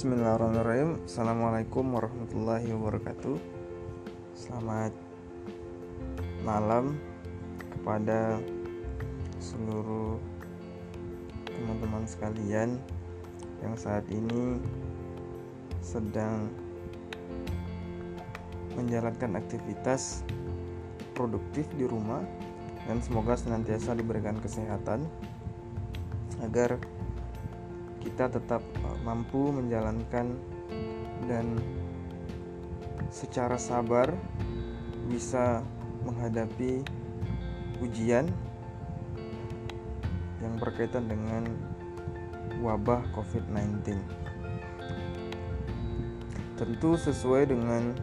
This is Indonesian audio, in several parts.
Bismillahirrahmanirrahim. Assalamualaikum warahmatullahi wabarakatuh. Selamat malam kepada seluruh teman-teman sekalian yang saat ini sedang menjalankan aktivitas produktif di rumah. Dan semoga senantiasa diberikan kesehatan agar kita tetap uh, mampu menjalankan dan secara sabar bisa menghadapi ujian yang berkaitan dengan wabah COVID-19. Tentu sesuai dengan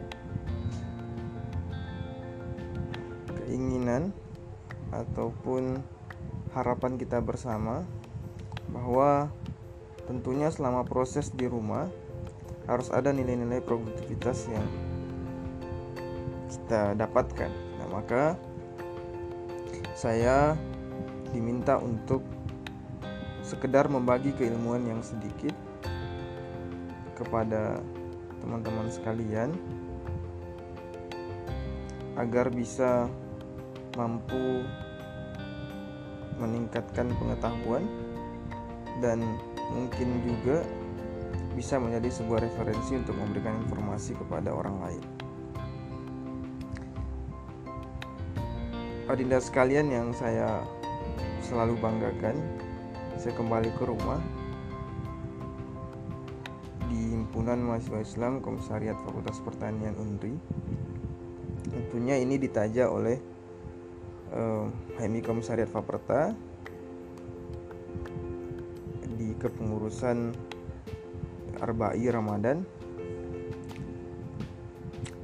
keinginan ataupun harapan kita bersama bahwa tentunya selama proses di rumah harus ada nilai-nilai produktivitas yang kita dapatkan. Nah, maka saya diminta untuk sekedar membagi keilmuan yang sedikit kepada teman-teman sekalian agar bisa mampu meningkatkan pengetahuan dan mungkin juga bisa menjadi sebuah referensi untuk memberikan informasi kepada orang lain. Adinda sekalian yang saya selalu banggakan, saya kembali ke rumah di Himpunan Mahasiswa Islam Komisariat Fakultas Pertanian Unri. Tentunya ini ditaja oleh uh, HMI Komisariat Faperta kepengurusan Arba'i Ramadan.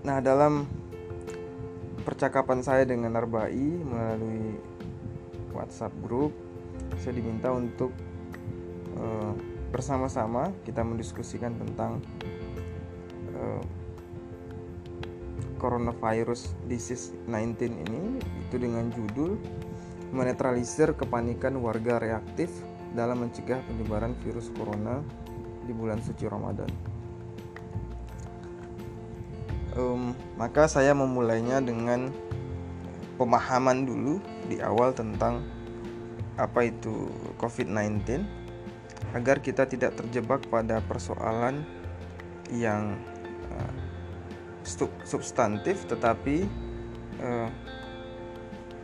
Nah, dalam percakapan saya dengan Arba'i melalui WhatsApp group, saya diminta untuk uh, bersama-sama kita mendiskusikan tentang uh, coronavirus disease 19 ini itu dengan judul menetralisir kepanikan warga reaktif dalam mencegah penyebaran virus corona di bulan suci Ramadan. Um, maka saya memulainya dengan pemahaman dulu di awal tentang apa itu COVID-19 agar kita tidak terjebak pada persoalan yang uh, substantif tetapi uh,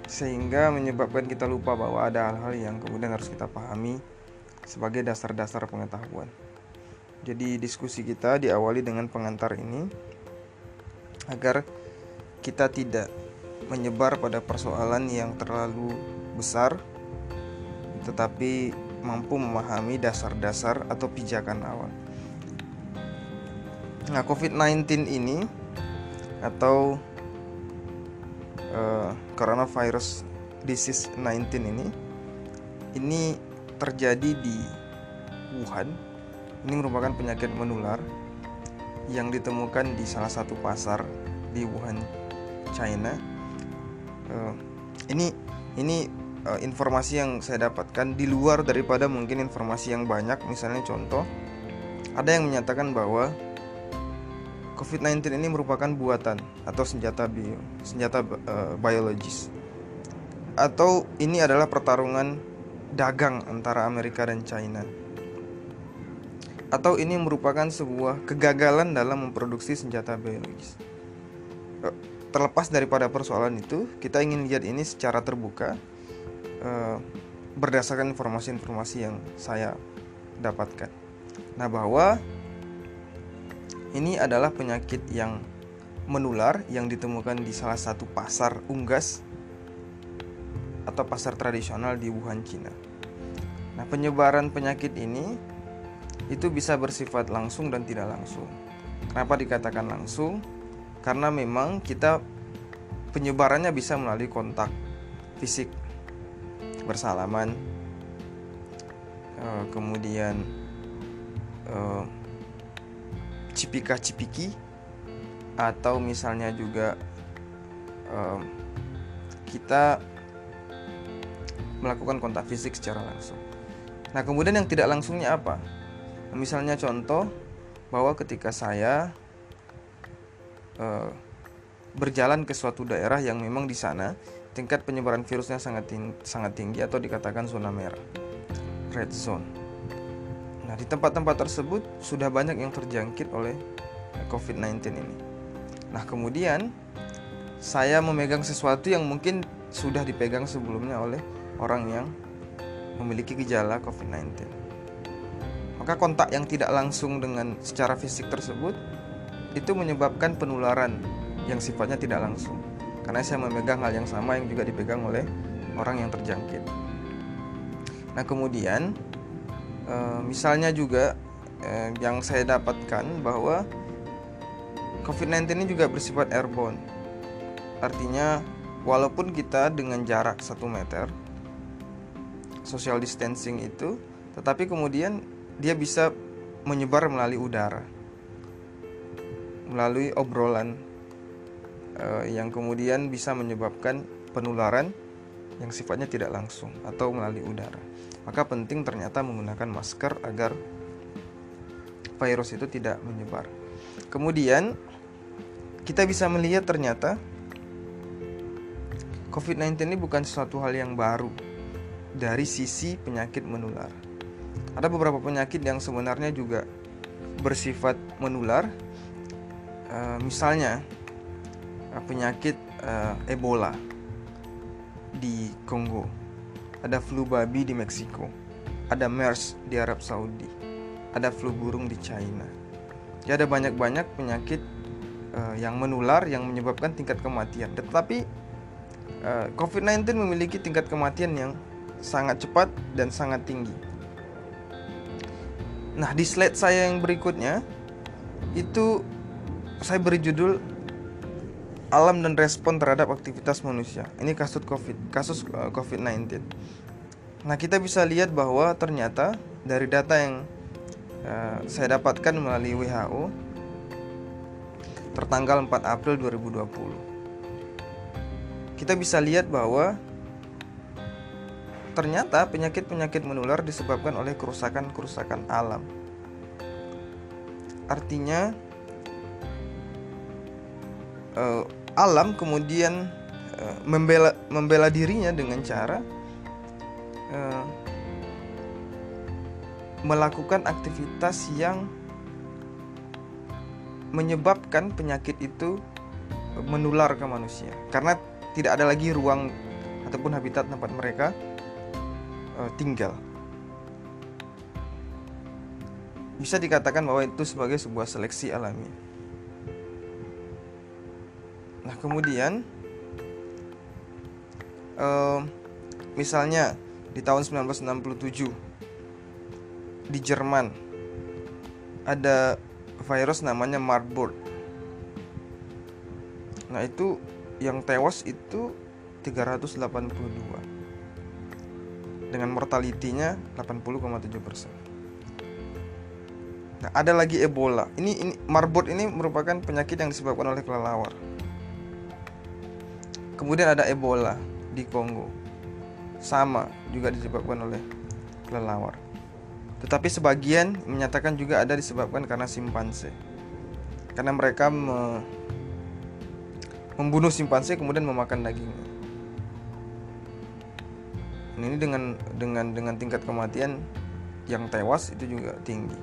sehingga menyebabkan kita lupa bahwa ada hal-hal yang kemudian harus kita pahami sebagai dasar-dasar pengetahuan. Jadi diskusi kita diawali dengan pengantar ini agar kita tidak menyebar pada persoalan yang terlalu besar tetapi mampu memahami dasar-dasar atau pijakan awal. Nah, COVID-19 ini atau uh, coronavirus disease 19 ini ini terjadi di Wuhan. Ini merupakan penyakit menular yang ditemukan di salah satu pasar di Wuhan, China. Uh, ini ini uh, informasi yang saya dapatkan di luar daripada mungkin informasi yang banyak. Misalnya contoh, ada yang menyatakan bahwa COVID-19 ini merupakan buatan atau senjata bio, senjata uh, biologis. Atau ini adalah pertarungan dagang antara Amerika dan China. Atau ini merupakan sebuah kegagalan dalam memproduksi senjata biologis. Uh, terlepas daripada persoalan itu, kita ingin lihat ini secara terbuka uh, berdasarkan informasi-informasi yang saya dapatkan. Nah, bahwa ini adalah penyakit yang menular yang ditemukan di salah satu pasar unggas atau pasar tradisional di Wuhan, Cina. Nah, penyebaran penyakit ini itu bisa bersifat langsung dan tidak langsung. Kenapa dikatakan langsung? Karena memang kita penyebarannya bisa melalui kontak fisik, bersalaman, eh, kemudian eh, cipika-cipiki atau misalnya juga um, kita melakukan kontak fisik secara langsung. Nah, kemudian yang tidak langsungnya apa? Misalnya contoh bahwa ketika saya uh, berjalan ke suatu daerah yang memang di sana tingkat penyebaran virusnya sangat tinggi, sangat tinggi atau dikatakan zona merah red zone. Di tempat-tempat tersebut sudah banyak yang terjangkit oleh COVID-19 ini. Nah, kemudian saya memegang sesuatu yang mungkin sudah dipegang sebelumnya oleh orang yang memiliki gejala COVID-19. Maka kontak yang tidak langsung dengan secara fisik tersebut itu menyebabkan penularan yang sifatnya tidak langsung. Karena saya memegang hal yang sama yang juga dipegang oleh orang yang terjangkit. Nah, kemudian e, misalnya juga e, yang saya dapatkan bahwa COVID-19 ini juga bersifat airborne. Artinya walaupun kita dengan jarak 1 meter social distancing itu, tetapi kemudian dia bisa menyebar melalui udara. Melalui obrolan uh, yang kemudian bisa menyebabkan penularan yang sifatnya tidak langsung atau melalui udara. Maka penting ternyata menggunakan masker agar virus itu tidak menyebar. Kemudian kita bisa melihat ternyata COVID-19 ini bukan sesuatu hal yang baru dari sisi penyakit menular. Ada beberapa penyakit yang sebenarnya juga bersifat menular. Uh, misalnya uh, penyakit uh, Ebola di Kongo, ada flu babi di Meksiko, ada MERS di Arab Saudi, ada flu burung di China. Ya ada banyak-banyak penyakit uh, yang menular yang menyebabkan tingkat kematian. Tetapi uh, COVID-19 memiliki tingkat kematian yang sangat cepat dan sangat tinggi. Nah, di slide saya yang berikutnya itu saya beri judul alam dan respon terhadap aktivitas manusia. Ini kasus COVID, kasus uh, COVID-19. Nah, kita bisa lihat bahwa ternyata dari data yang uh, saya dapatkan melalui WHO tertanggal 4 April 2020. Kita bisa lihat bahwa ternyata penyakit-penyakit menular disebabkan oleh kerusakan-kerusakan alam. Artinya uh, alam kemudian uh, membela membela dirinya dengan cara uh, melakukan aktivitas yang menyebabkan penyakit itu menular ke manusia karena tidak ada lagi ruang ataupun habitat tempat mereka uh, tinggal. Bisa dikatakan bahwa itu sebagai sebuah seleksi alami. Nah, kemudian uh, misalnya di tahun 1967 di Jerman ada virus namanya Marburg. Nah, itu yang tewas itu 382 dengan mortalitinya 80,7 persen. Nah, ada lagi Ebola. Ini ini Marburg ini merupakan penyakit yang disebabkan oleh kelelawar. Kemudian ada Ebola di Kongo. Sama juga disebabkan oleh kelelawar. Tetapi sebagian menyatakan juga ada disebabkan karena simpanse. Karena mereka me membunuh simpanse kemudian memakan dagingnya. Ini dengan dengan dengan tingkat kematian yang tewas itu juga tinggi.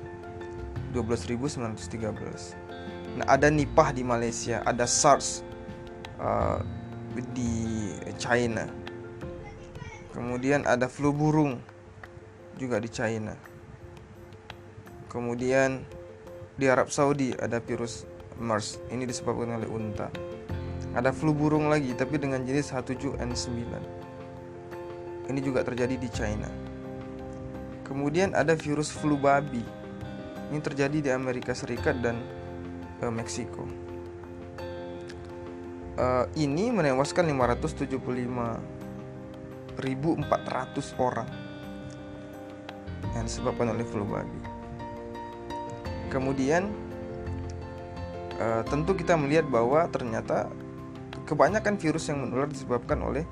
12.913. Nah, ada Nipah di Malaysia, ada SARS uh, di China. Kemudian ada flu burung juga di China. Kemudian di Arab Saudi ada virus MERS. Ini disebabkan oleh unta. Ada flu burung lagi tapi dengan jenis H7N9. Ini juga terjadi di China. Kemudian ada virus flu babi. Ini terjadi di Amerika Serikat dan uh, Meksiko. Uh, ini menewaskan 575.400 orang yang disebabkan oleh flu babi. Kemudian uh, tentu kita melihat bahwa ternyata kebanyakan virus yang menular disebabkan oleh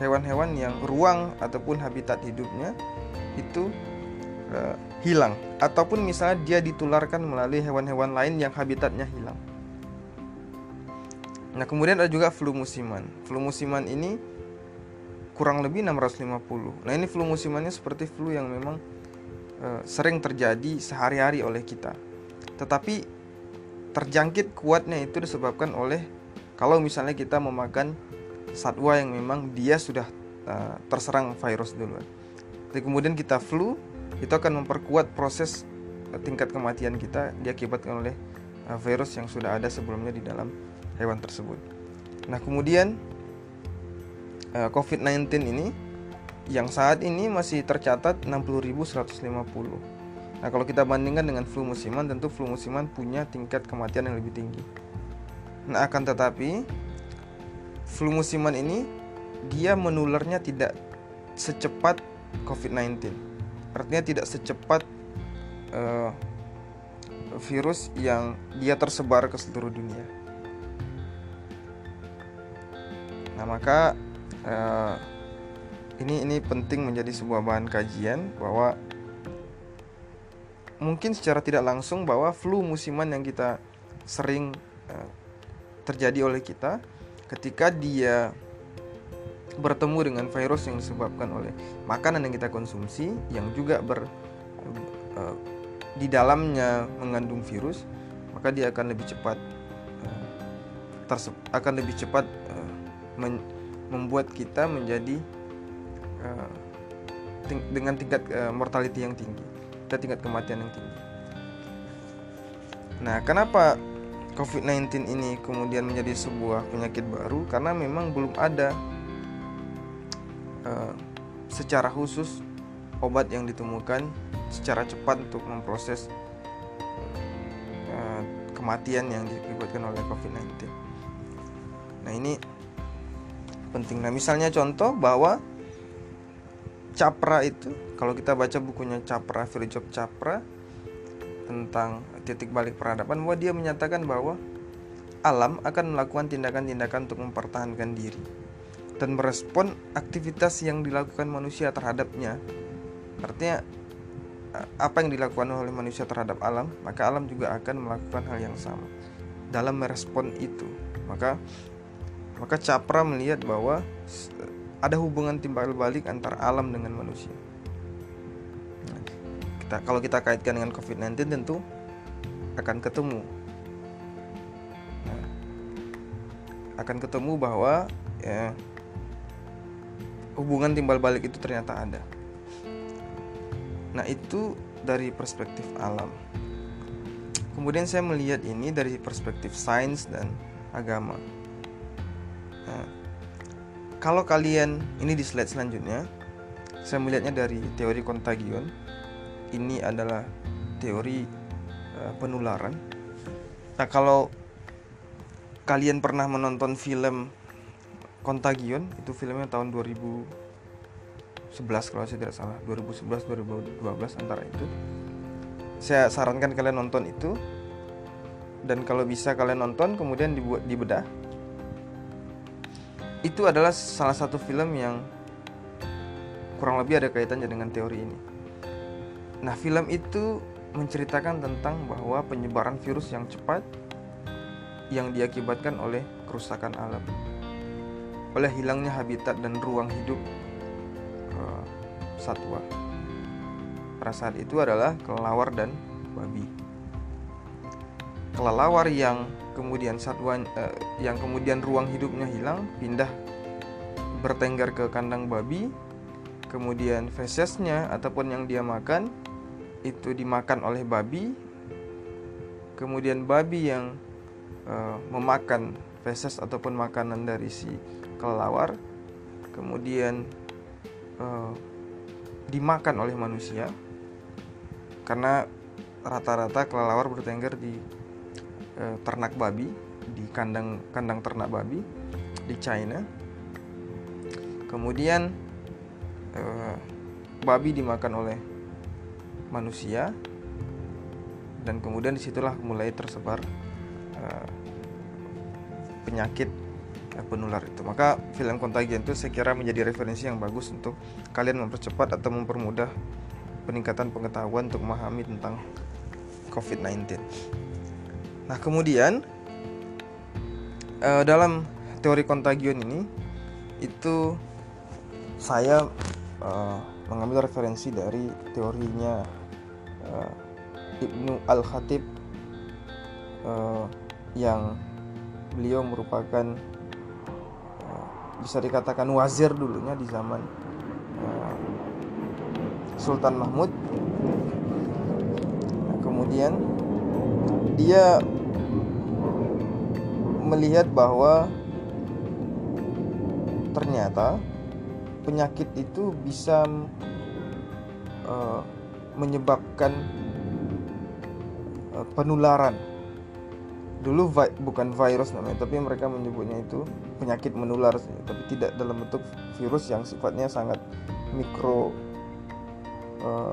hewan-hewan yang ruang ataupun habitat hidupnya itu uh, hilang ataupun misalnya dia ditularkan melalui hewan-hewan lain yang habitatnya hilang. Nah, kemudian ada juga flu musiman. Flu musiman ini kurang lebih 650. Nah, ini flu musimannya seperti flu yang memang uh, sering terjadi sehari-hari oleh kita. Tetapi terjangkit kuatnya itu disebabkan oleh kalau misalnya kita memakan satwa yang memang dia sudah uh, terserang virus duluan. Jadi kemudian kita flu, itu akan memperkuat proses uh, tingkat kematian kita diakibatkan oleh virus yang sudah ada sebelumnya di dalam hewan tersebut. Nah, kemudian uh, COVID-19 ini yang saat ini masih tercatat 60.150. Nah, kalau kita bandingkan dengan flu musiman, tentu flu musiman punya tingkat kematian yang lebih tinggi. Nah, akan tetapi flu musiman ini dia menularnya tidak secepat COVID-19. Artinya tidak secepat uh, virus yang dia tersebar ke seluruh dunia. Nah, maka uh, ini ini penting menjadi sebuah bahan kajian bahwa mungkin secara tidak langsung bahwa flu musiman yang kita sering uh, terjadi oleh kita ketika dia bertemu dengan virus yang disebabkan oleh makanan yang kita konsumsi yang juga ber uh, di dalamnya mengandung virus maka dia akan lebih cepat uh, akan lebih cepat men membuat kita menjadi uh, ting dengan tingkat uh, mortality yang tinggi dan tingkat kematian yang tinggi. Nah, kenapa COVID-19 ini kemudian menjadi sebuah penyakit baru karena memang belum ada uh, secara khusus obat yang ditemukan secara cepat untuk memproses kematian yang diakibatkan oleh COVID-19. Nah ini penting. Nah misalnya contoh bahwa Capra itu kalau kita baca bukunya Capra, Job Capra tentang titik balik peradaban bahwa dia menyatakan bahwa alam akan melakukan tindakan-tindakan untuk mempertahankan diri dan merespon aktivitas yang dilakukan manusia terhadapnya. Artinya apa yang dilakukan oleh manusia terhadap alam, maka alam juga akan melakukan hal yang sama dalam merespon itu. Maka maka Capra melihat bahwa ada hubungan timbal balik antara alam dengan manusia. Kita kalau kita kaitkan dengan COVID-19 tentu akan ketemu. Nah, akan ketemu bahwa ya, hubungan timbal balik itu ternyata ada. Nah itu dari perspektif alam. Kemudian saya melihat ini dari perspektif sains dan agama nah, kalau kalian ini di slide selanjutnya saya melihatnya dari teori kontagion ini adalah teori uh, penularan. Nah, kalau kalian pernah menonton film Contagion, itu filmnya tahun 2011 kalau saya tidak salah, 2011 2012 antara itu. Saya sarankan kalian nonton itu. Dan kalau bisa kalian nonton kemudian dibuat dibedah. Itu adalah salah satu film yang kurang lebih ada kaitannya dengan teori ini. Nah, film itu menceritakan tentang bahwa penyebaran virus yang cepat yang diakibatkan oleh kerusakan alam, oleh hilangnya habitat dan ruang hidup uh, satwa. Pada saat itu adalah kelelawar dan babi. Kelelawar yang kemudian satwa uh, yang kemudian ruang hidupnya hilang pindah bertengger ke kandang babi, kemudian fesesnya ataupun yang dia makan itu dimakan oleh babi. Kemudian babi yang uh, memakan feses ataupun makanan dari si kelelawar kemudian uh, dimakan oleh manusia. Karena rata-rata kelelawar bertengger di uh, ternak babi di kandang kandang ternak babi di China. Kemudian uh, babi dimakan oleh manusia. Dan kemudian di situlah mulai tersebar uh, penyakit uh, penular itu. Maka film Contagion itu saya kira menjadi referensi yang bagus untuk kalian mempercepat atau mempermudah peningkatan pengetahuan untuk memahami tentang COVID-19. Nah, kemudian uh, dalam teori kontagion ini itu saya uh, mengambil referensi dari teorinya uh, Ibnu Al-Khatib uh, yang beliau merupakan bisa dikatakan wazir dulunya di zaman Sultan Mahmud. Nah, kemudian dia melihat bahwa ternyata penyakit itu bisa uh, menyebabkan uh, penularan. Dulu vi bukan virus namanya, tapi mereka menyebutnya itu penyakit menular, tapi tidak dalam bentuk virus yang sifatnya sangat mikro, uh,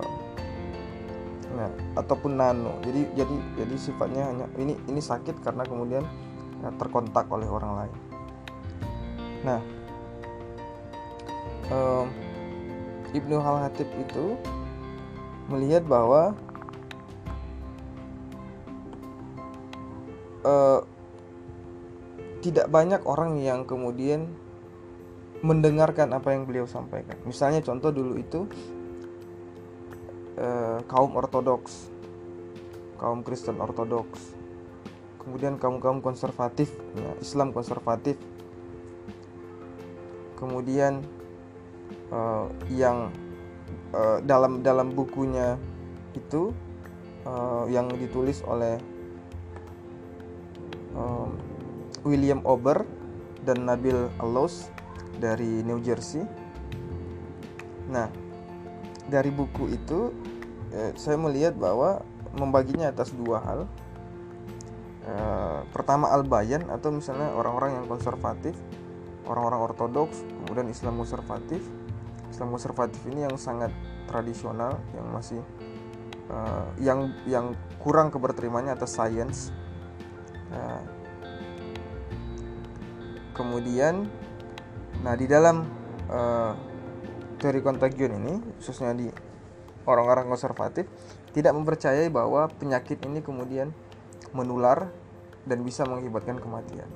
nah ataupun nano. Jadi jadi jadi sifatnya hanya ini ini sakit karena kemudian ya, terkontak oleh orang lain. Nah, um, Ibnu Hal Hatib itu melihat bahwa uh, tidak banyak orang yang kemudian mendengarkan apa yang beliau sampaikan. Misalnya contoh dulu itu uh, kaum ortodoks, kaum Kristen ortodoks, kemudian kaum kaum konservatif, ya, Islam konservatif, kemudian uh, yang uh, dalam dalam bukunya itu uh, yang ditulis oleh um, William Ober dan Nabil Allos dari New Jersey. Nah, dari buku itu eh, saya melihat bahwa membaginya atas dua hal. Eh, pertama al-bayan atau misalnya orang-orang yang konservatif, orang-orang ortodoks, kemudian Islam konservatif. Islam konservatif ini yang sangat tradisional yang masih uh, yang yang kurang keberterimaannya atas sains. Uh, kemudian nah di dalam uh, teori kontagion ini khususnya di orang-orang konservatif tidak mempercayai bahwa penyakit ini kemudian menular dan bisa mengakibatkan kematian.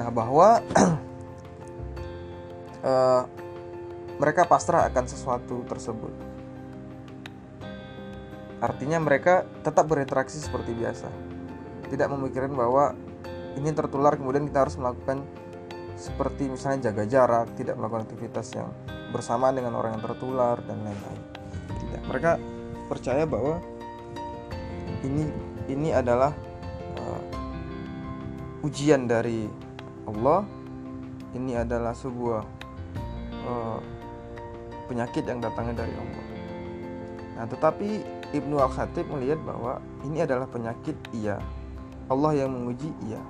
Nah, bahwa uh, mereka pasrah akan sesuatu tersebut. Artinya mereka tetap berinteraksi seperti biasa. Tidak memikirkan bahwa ini tertular kemudian kita harus melakukan seperti misalnya jaga jarak, tidak melakukan aktivitas yang bersamaan dengan orang yang tertular dan lain-lain. Tidak. Mereka percaya bahwa ini ini adalah uh, ujian dari Allah. Ini adalah sebuah uh, penyakit yang datangnya dari Allah. Nah, tetapi Ibnu Al-Khatib melihat bahwa ini adalah penyakit iya. Allah yang menguji iya.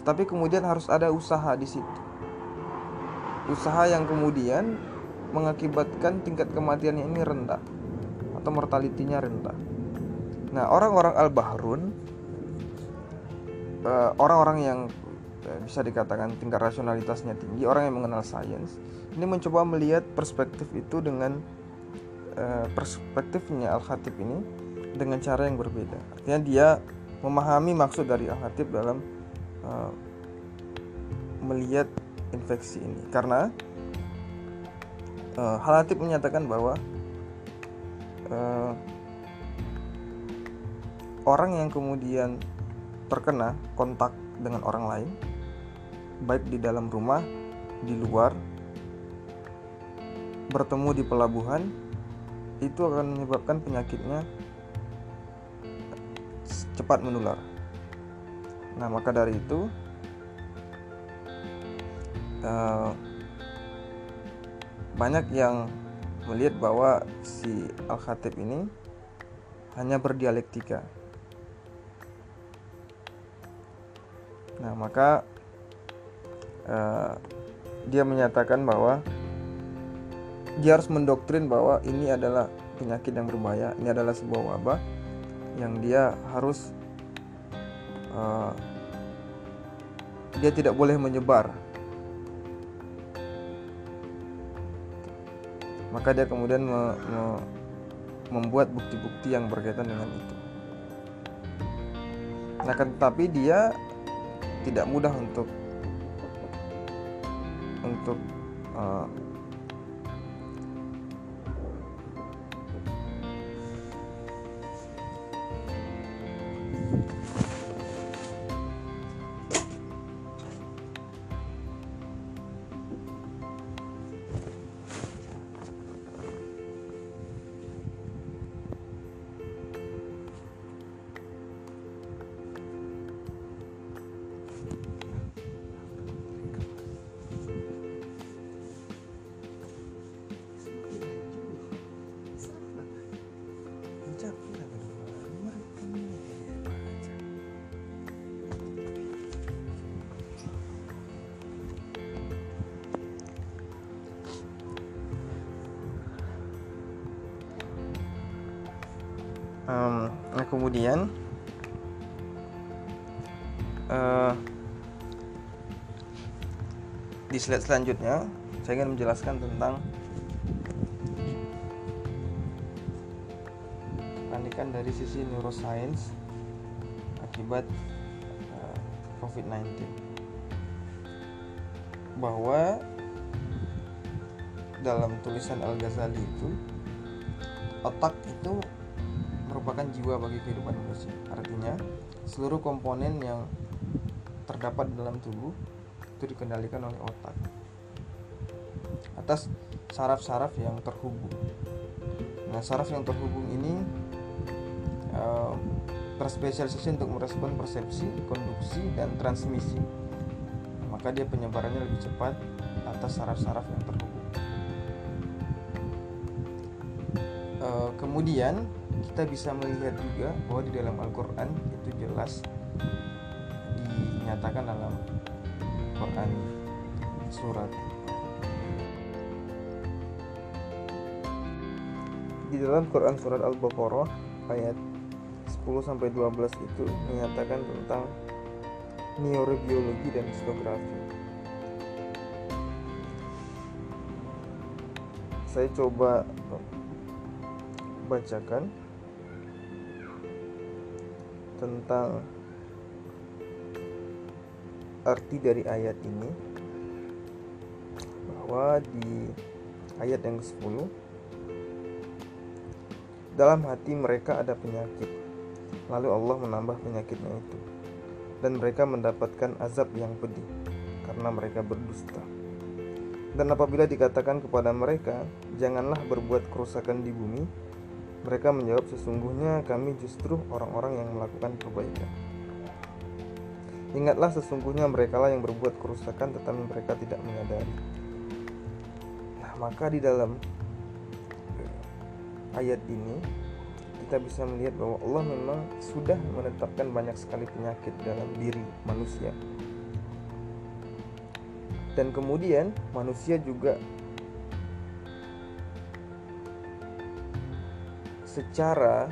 Tetapi kemudian harus ada usaha di situ. Usaha yang kemudian mengakibatkan tingkat kematiannya ini rendah atau mortalitinya rendah. Nah, orang-orang Al-Bahrun uh, orang-orang yang Eh, bisa dikatakan tingkat rasionalitasnya tinggi orang yang mengenal sains ini mencoba melihat perspektif itu dengan uh, perspektifnya Al Khatib ini dengan cara yang berbeda. Artinya dia memahami maksud dari Al Khatib dalam uh, melihat infeksi ini. Karena uh, Al Khatib menyatakan bahwa orang yang kemudian terkena kontak dengan orang lain baik di dalam rumah, di luar, bertemu di pelabuhan, itu akan menyebabkan penyakitnya cepat menular. Nah, maka dari itu, uh, banyak yang melihat bahwa si Al-Khatib ini hanya berdialektika. Nah, maka uh, dia menyatakan bahwa dia harus mendoktrin bahwa ini adalah penyakit yang berbahaya, ini adalah sebuah wabah yang dia harus uh, dia tidak boleh menyebar. maka dia kemudian me, me, membuat bukti-bukti yang berkaitan dengan itu nah kan tetapi dia tidak mudah untuk untuk uh, kemudian uh, di slide selanjutnya saya ingin menjelaskan tentang kepanikan dari sisi neuroscience akibat uh, COVID-19 bahwa dalam tulisan Al-Ghazali itu otak itu merupakan jiwa bagi kehidupan manusia. Artinya, seluruh komponen yang terdapat dalam tubuh itu dikendalikan oleh otak atas saraf-saraf yang terhubung. Nah, saraf yang terhubung ini uh, berspesialisasi untuk merespon persepsi, konduksi, dan transmisi. Maka dia penyebarannya lebih cepat atas saraf-saraf yang terhubung. Uh, kemudian kita bisa melihat juga bahwa di dalam Al-Quran itu jelas dinyatakan dalam Quran surat di dalam Quran surat Al-Baqarah ayat 10 sampai 12 itu menyatakan tentang neurobiologi dan psikografi. Saya coba bacakan tentang arti dari ayat ini bahwa di ayat yang ke-10 dalam hati mereka ada penyakit. Lalu Allah menambah penyakitnya itu. Dan mereka mendapatkan azab yang pedih karena mereka berdusta. Dan apabila dikatakan kepada mereka janganlah berbuat kerusakan di bumi mereka menjawab sesungguhnya kami justru orang-orang yang melakukan kebaikan. Ingatlah sesungguhnya merekalah yang berbuat kerusakan tetapi mereka tidak menyadari. Nah, maka di dalam eh, ayat ini kita bisa melihat bahwa Allah memang sudah menetapkan banyak sekali penyakit dalam diri manusia. Dan kemudian manusia juga secara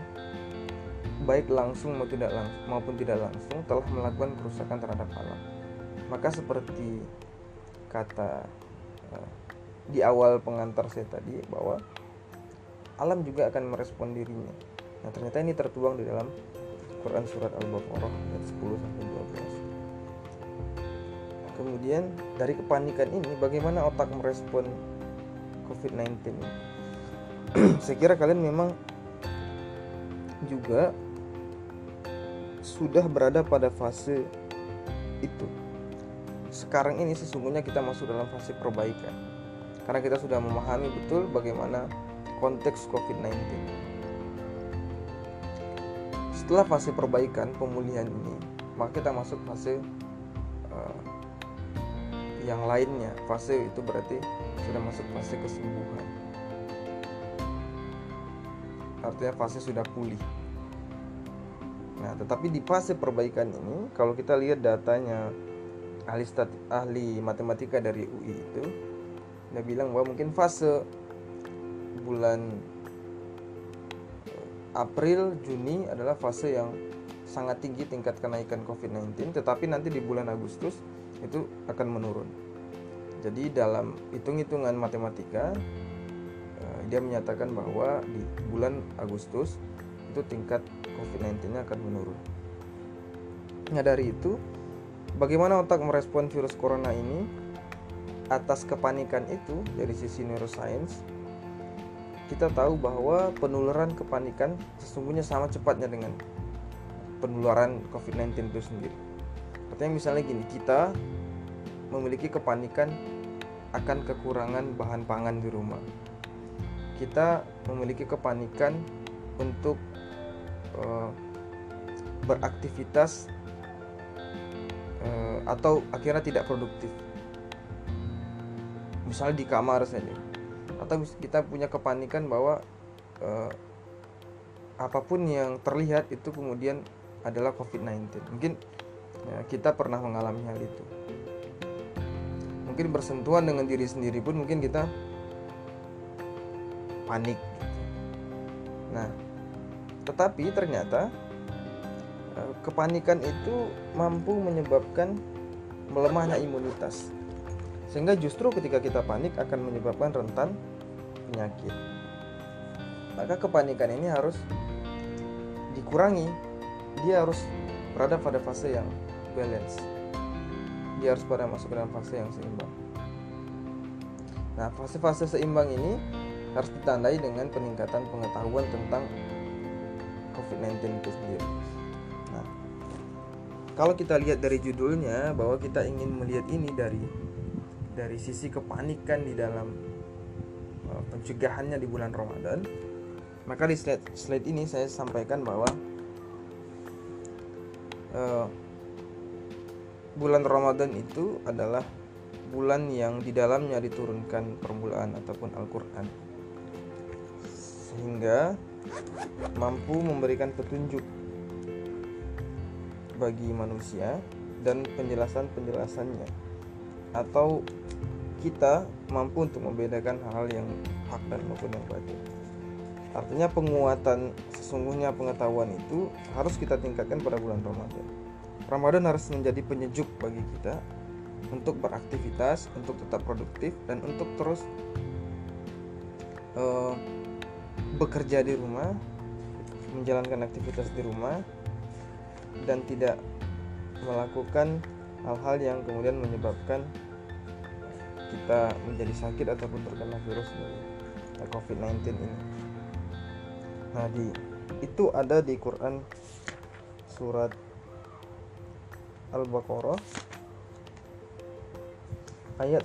baik langsung maupun tidak langsung maupun tidak langsung telah melakukan kerusakan terhadap alam. Maka seperti kata uh, di awal pengantar saya tadi bahwa alam juga akan merespon dirinya. Nah, ternyata ini tertuang di dalam Quran surat Al-Baqarah ayat 10 sampai 12. Kemudian dari kepanikan ini bagaimana otak merespon COVID-19? saya kira kalian memang juga sudah berada pada fase itu. Sekarang ini sesungguhnya kita masuk dalam fase perbaikan. Karena kita sudah memahami betul bagaimana konteks COVID-19. Setelah fase perbaikan, pemulihan ini, maka kita masuk fase uh, yang lainnya. Fase itu berarti sudah masuk fase kesembuhan artinya fase sudah pulih. Nah, tetapi di fase perbaikan ini, kalau kita lihat datanya ahli stat, ahli matematika dari UI itu, dia bilang bahwa mungkin fase bulan eh, April Juni adalah fase yang sangat tinggi tingkat kenaikan COVID-19, tetapi nanti di bulan Agustus itu akan menurun. Jadi dalam hitung-hitungan matematika dia menyatakan bahwa di bulan Agustus itu tingkat COVID-19-nya akan menurun. Nah dari itu, bagaimana otak merespon virus corona ini? Atas kepanikan itu dari sisi neuroscience, kita tahu bahwa penularan kepanikan sesungguhnya sama cepatnya dengan penularan COVID-19 itu sendiri. Artinya misalnya gini, kita memiliki kepanikan akan kekurangan bahan pangan di rumah. Kita memiliki kepanikan untuk uh, beraktivitas uh, atau akhirnya tidak produktif. Misalnya di kamar saja atau kita punya kepanikan bahwa uh, apa pun yang terlihat itu kemudian adalah COVID-19. Mungkin ya, kita pernah mengalami hal itu. Mungkin bersentuhan dengan diri sendiri pun mungkin kita panik. Nah, tetapi ternyata uh, kepanikan itu mampu menyebabkan melemahnya imunitas. Sehingga justru ketika kita panik akan menyebabkan rentan penyakit. Maka kepanikan ini harus dikurangi. Dia harus berada pada fase yang balance. Dia harus pada masuk dalam fase yang seimbang. Nah, fase-fase seimbang ini harus ditandai dengan peningkatan pengetahuan tentang COVID-19 itu sendiri. Nah, kalau kita lihat dari judulnya bahwa kita ingin melihat ini dari dari sisi kepanikan di dalam uh, pencegahannya di bulan Ramadan maka di slide slide ini saya sampaikan bahwa uh, bulan Ramadan itu adalah bulan yang di dalamnya diturunkan permulaan ataupun Al-Qur'an sehingga mampu memberikan petunjuk bagi manusia dan penjelasan-penjelasannya atau kita mampu untuk membedakan hal-hal yang hak dan maupun yang batil. Artinya penguatan sesungguhnya pengetahuan itu harus kita tingkatkan pada bulan Ramadan. Ramadan harus menjadi penyejuk bagi kita untuk beraktivitas, untuk tetap produktif dan untuk terus uh, bekerja di rumah, menjalankan aktivitas di rumah dan tidak melakukan hal-hal yang kemudian menyebabkan kita menjadi sakit ataupun terkena virus COVID-19 ini. Nah, di itu ada di Quran surat Al-Baqarah ayat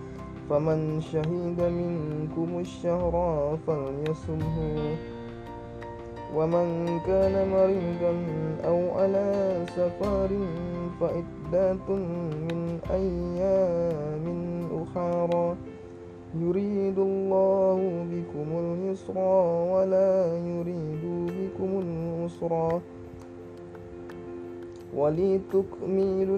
فمن شهد منكم الشهر فليصمه. ومن كان مريضا أو على سفر فعدة من أيام أخرى يريد الله بكم اليسر ولا يريد بكم العسر. ولتكملوا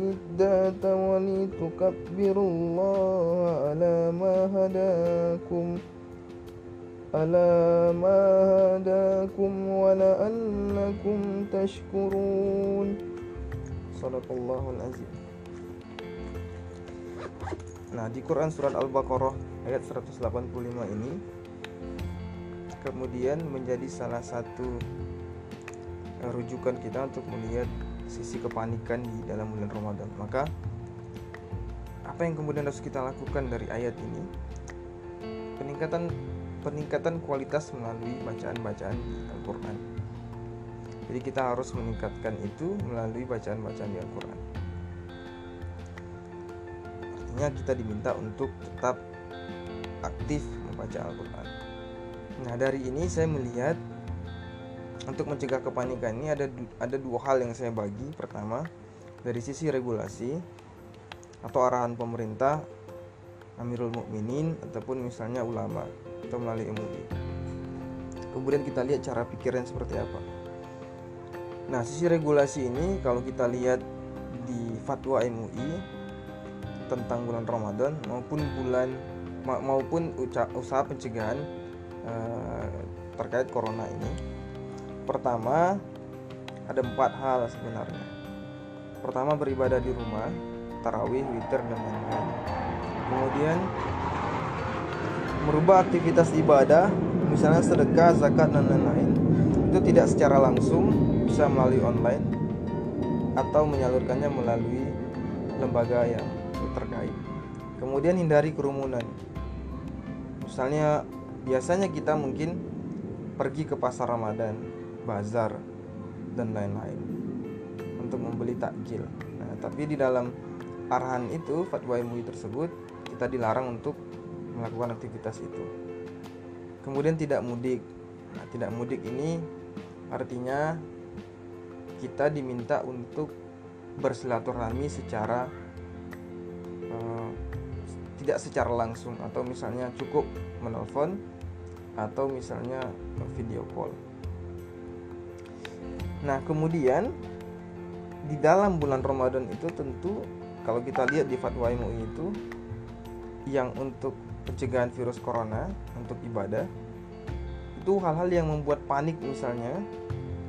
العدة ولتكبروا الله على ما هداكم على ما هداكم ولعلكم تشكرون صدق الله العظيم Nah, di Quran surat Al-Baqarah ayat 185 ini kemudian menjadi salah satu eh, rujukan kita untuk melihat sisi kepanikan di dalam bulan Ramadan. Maka apa yang kemudian harus kita lakukan dari ayat ini? Peningkatan peningkatan kualitas melalui bacaan-bacaan di Al-Qur'an. Jadi kita harus meningkatkan itu melalui bacaan-bacaan di Al-Qur'an artinya kita diminta untuk tetap aktif membaca Al-Quran nah dari ini saya melihat untuk mencegah kepanikan ini ada ada dua hal yang saya bagi pertama dari sisi regulasi atau arahan pemerintah Amirul Mukminin ataupun misalnya ulama atau melalui MUI. Kemudian kita lihat cara pikirnya seperti apa. Nah, sisi regulasi ini kalau kita lihat di fatwa MUI tentang bulan Ramadan maupun bulan maupun usaha pencegahan uh, terkait corona ini. Pertama, ada empat hal sebenarnya. Pertama beribadah di rumah, tarawih, witir dan lain-lain. Kemudian merubah aktivitas ibadah, misalnya sedekah, zakat dan lain-lain, itu tidak secara langsung bisa melalui online atau menyalurkannya melalui lembaga yang terkait. Kemudian hindari kerumunan. Misalnya biasanya kita mungkin pergi ke pasar Ramadan, bazar dan lain-lain untuk membeli takjil. Nah, tapi di dalam arahan itu fatwa MUI tersebut kita dilarang untuk melakukan aktivitas itu. Kemudian tidak mudik. Nah, tidak mudik ini artinya kita diminta untuk bersilaturahmi secara uh, tidak secara langsung atau misalnya cukup menelpon atau misalnya video call. Nah, kemudian di dalam bulan Ramadan itu tentu kalau kita lihat di fatwa MUI itu yang untuk pencegahan virus corona untuk ibadah itu hal-hal yang membuat panik misalnya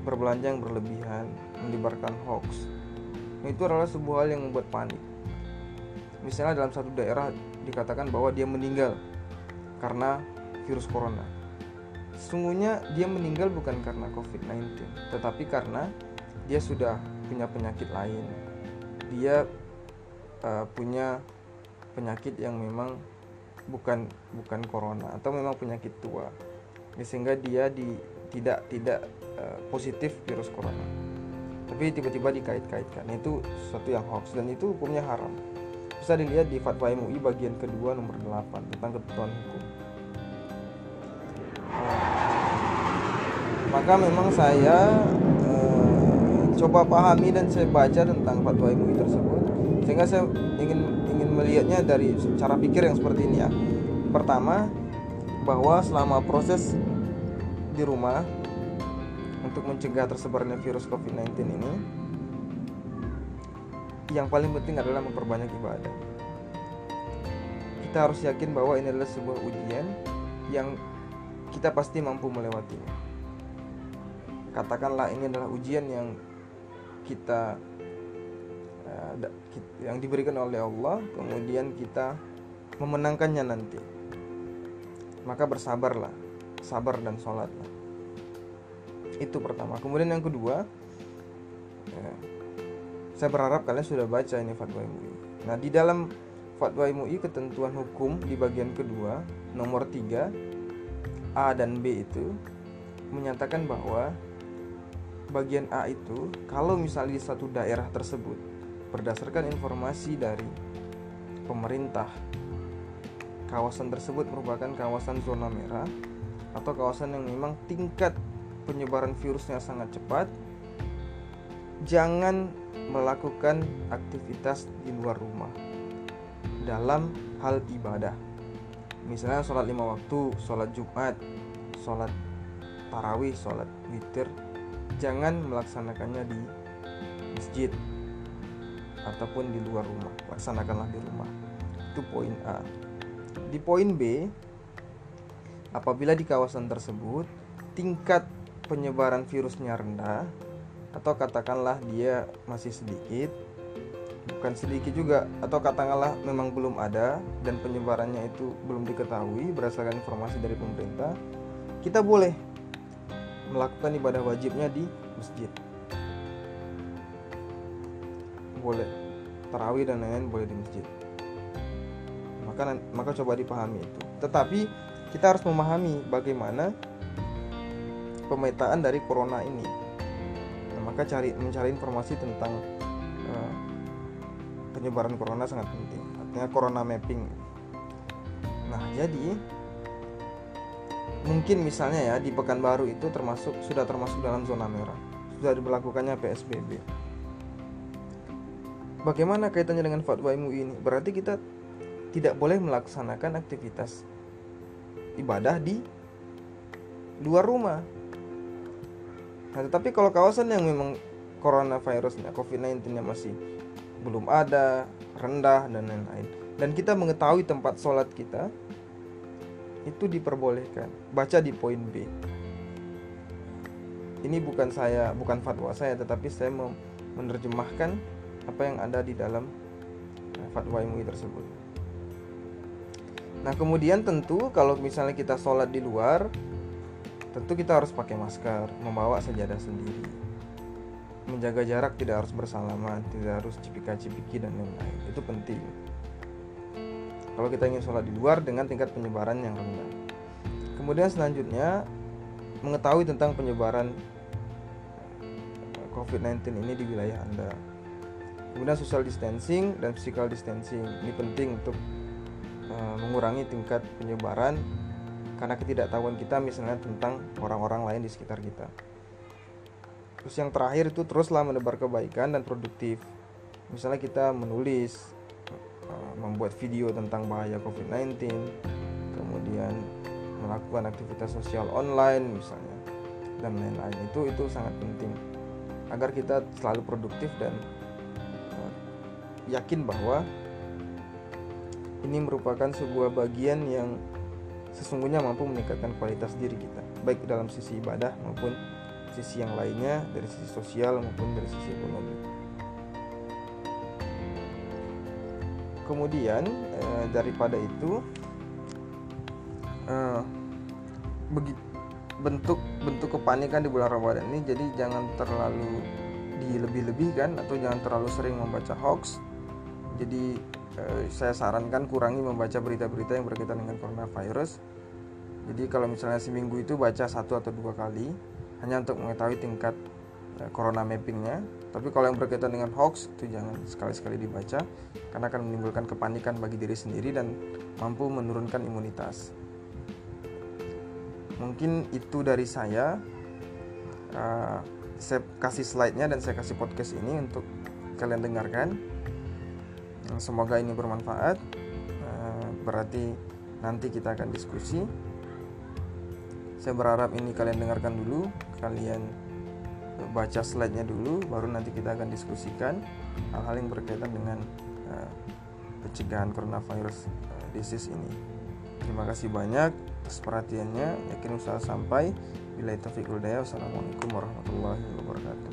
berbelanja yang berlebihan, menyebarkan hoax. Itu adalah sebuah hal yang membuat panik. Misalnya dalam satu daerah dikatakan bahwa dia meninggal karena virus corona. Sesungguhnya dia meninggal bukan karena COVID-19, tetapi karena dia sudah punya penyakit lain. Dia uh, punya penyakit yang memang bukan bukan corona atau memang penyakit tua. Sehingga dia di tidak tidak uh, positif virus corona tapi tiba-tiba dikait-kaitkan itu sesuatu yang hoax dan itu hukumnya haram bisa dilihat di fatwa MUI bagian kedua nomor 8 tentang ketentuan hukum maka memang saya uh, coba pahami dan saya baca tentang fatwa MUI tersebut sehingga saya ingin ingin melihatnya dari cara pikir yang seperti ini ya pertama bahwa selama proses di rumah untuk mencegah tersebarnya virus COVID-19 ini yang paling penting adalah memperbanyak ibadah. Kita harus yakin bahwa ini adalah sebuah ujian yang kita pasti mampu melewatinya. Katakanlah ini adalah ujian yang kita uh, yang diberikan oleh Allah, kemudian kita memenangkannya nanti. Maka bersabarlah sabar dan sholatlah. Itu pertama. Kemudian yang kedua ya, saya berharap kalian sudah baca ini fatwa MUI nah di dalam fatwa MUI ketentuan hukum di bagian kedua nomor 3 A dan B itu menyatakan bahwa bagian A itu kalau misalnya di satu daerah tersebut berdasarkan informasi dari pemerintah kawasan tersebut merupakan kawasan zona merah atau kawasan yang memang tingkat penyebaran virusnya sangat cepat, jangan melakukan aktivitas di luar rumah dalam hal ibadah. Misalnya sholat lima waktu, sholat Jumat, sholat tarawih, sholat witir, jangan melaksanakannya di masjid ataupun di luar rumah. Laksanakanlah di rumah. Itu poin A. Di poin B, Apabila di kawasan tersebut tingkat penyebaran virusnya rendah atau katakanlah dia masih sedikit bukan sedikit juga atau katakanlah memang belum ada dan penyebarannya itu belum diketahui berdasarkan informasi dari pemerintah kita boleh melakukan ibadah wajibnya di masjid boleh tarawih dan lain-lain boleh di masjid maka maka coba dipahami itu tetapi kita harus memahami bagaimana pemetaan dari corona ini. Nah, maka cari mencari informasi tentang uh, penyebaran corona sangat penting. Artinya corona mapping. Nah, jadi mungkin misalnya ya di Pekanbaru itu termasuk sudah termasuk dalam zona merah. Sudah diberlakukannya PSBB. Bagaimana kaitannya dengan fatwa MUI ini? Berarti kita tidak boleh melaksanakan aktivitas ibadah di luar rumah. Nah, tetapi kalau kawasan yang memang coronavirusnya COVID-19-nya masih belum ada, rendah dan lain-lain. Dan kita mengetahui tempat sholat kita itu diperbolehkan. Baca di poin B. Ini bukan saya, bukan fatwa saya, tetapi saya menerjemahkan apa yang ada di dalam eh, fatwa MUI tersebut. Nah kemudian tentu kalau misalnya kita sholat di luar, tentu kita harus pakai masker, membawa sajadah sendiri, menjaga jarak tidak harus bersalaman, tidak harus cipika-cipiki dan lain-lain. Itu penting. Kalau kita ingin sholat di luar dengan tingkat penyebaran yang rendah. Kemudian selanjutnya mengetahui tentang penyebaran COVID-19 ini di wilayah Anda. Kemudian social distancing dan physical distancing ini penting untuk Eh, mengurangi tingkat penyebaran karena ketidaktahuan kita misalnya tentang orang-orang lain di sekitar kita. Terus yang terakhir itu teruslah menebar kebaikan dan produktif. Misalnya kita menulis, eh, membuat video tentang bahaya COVID-19, kemudian melakukan aktivitas sosial online misalnya dan lain-lain itu itu sangat penting agar kita selalu produktif dan eh, yakin bahwa ini merupakan sebuah bagian yang sesungguhnya mampu meningkatkan kualitas diri kita, baik dalam sisi ibadah maupun sisi yang lainnya, dari sisi sosial maupun dari sisi ekonomi. Kemudian eh, daripada itu eh, bentuk bentuk kepanikan di bulan Ramadan ini jadi jangan terlalu dilebih-lebihkan atau jangan terlalu sering membaca hoax. Jadi eh, saya sarankan kurangi membaca berita-berita yang berkaitan dengan coronavirus. Jadi kalau misalnya seminggu itu baca satu atau dua kali hanya untuk mengetahui tingkat eh, corona mappingnya. Tapi kalau yang berkaitan dengan hoax itu jangan sekali-sekali dibaca karena akan menimbulkan kepanikan bagi diri sendiri dan mampu menurunkan imunitas. Mungkin itu dari saya. Uh, saya kasih slide-nya dan saya kasih podcast ini untuk kalian dengarkan. Semoga ini bermanfaat. Eh, berarti nanti kita akan diskusi. Saya berharap ini kalian dengarkan dulu, kalian baca slide-nya dulu, baru nanti kita akan diskusikan hal-hal yang berkaitan dengan uh, pencegahan coronavirus uh, disease ini. Terima kasih banyak atas perhatiannya. Yakin usaha sampai. Bila taufiq. Wassalamualaikum warahmatullahi wabarakatuh.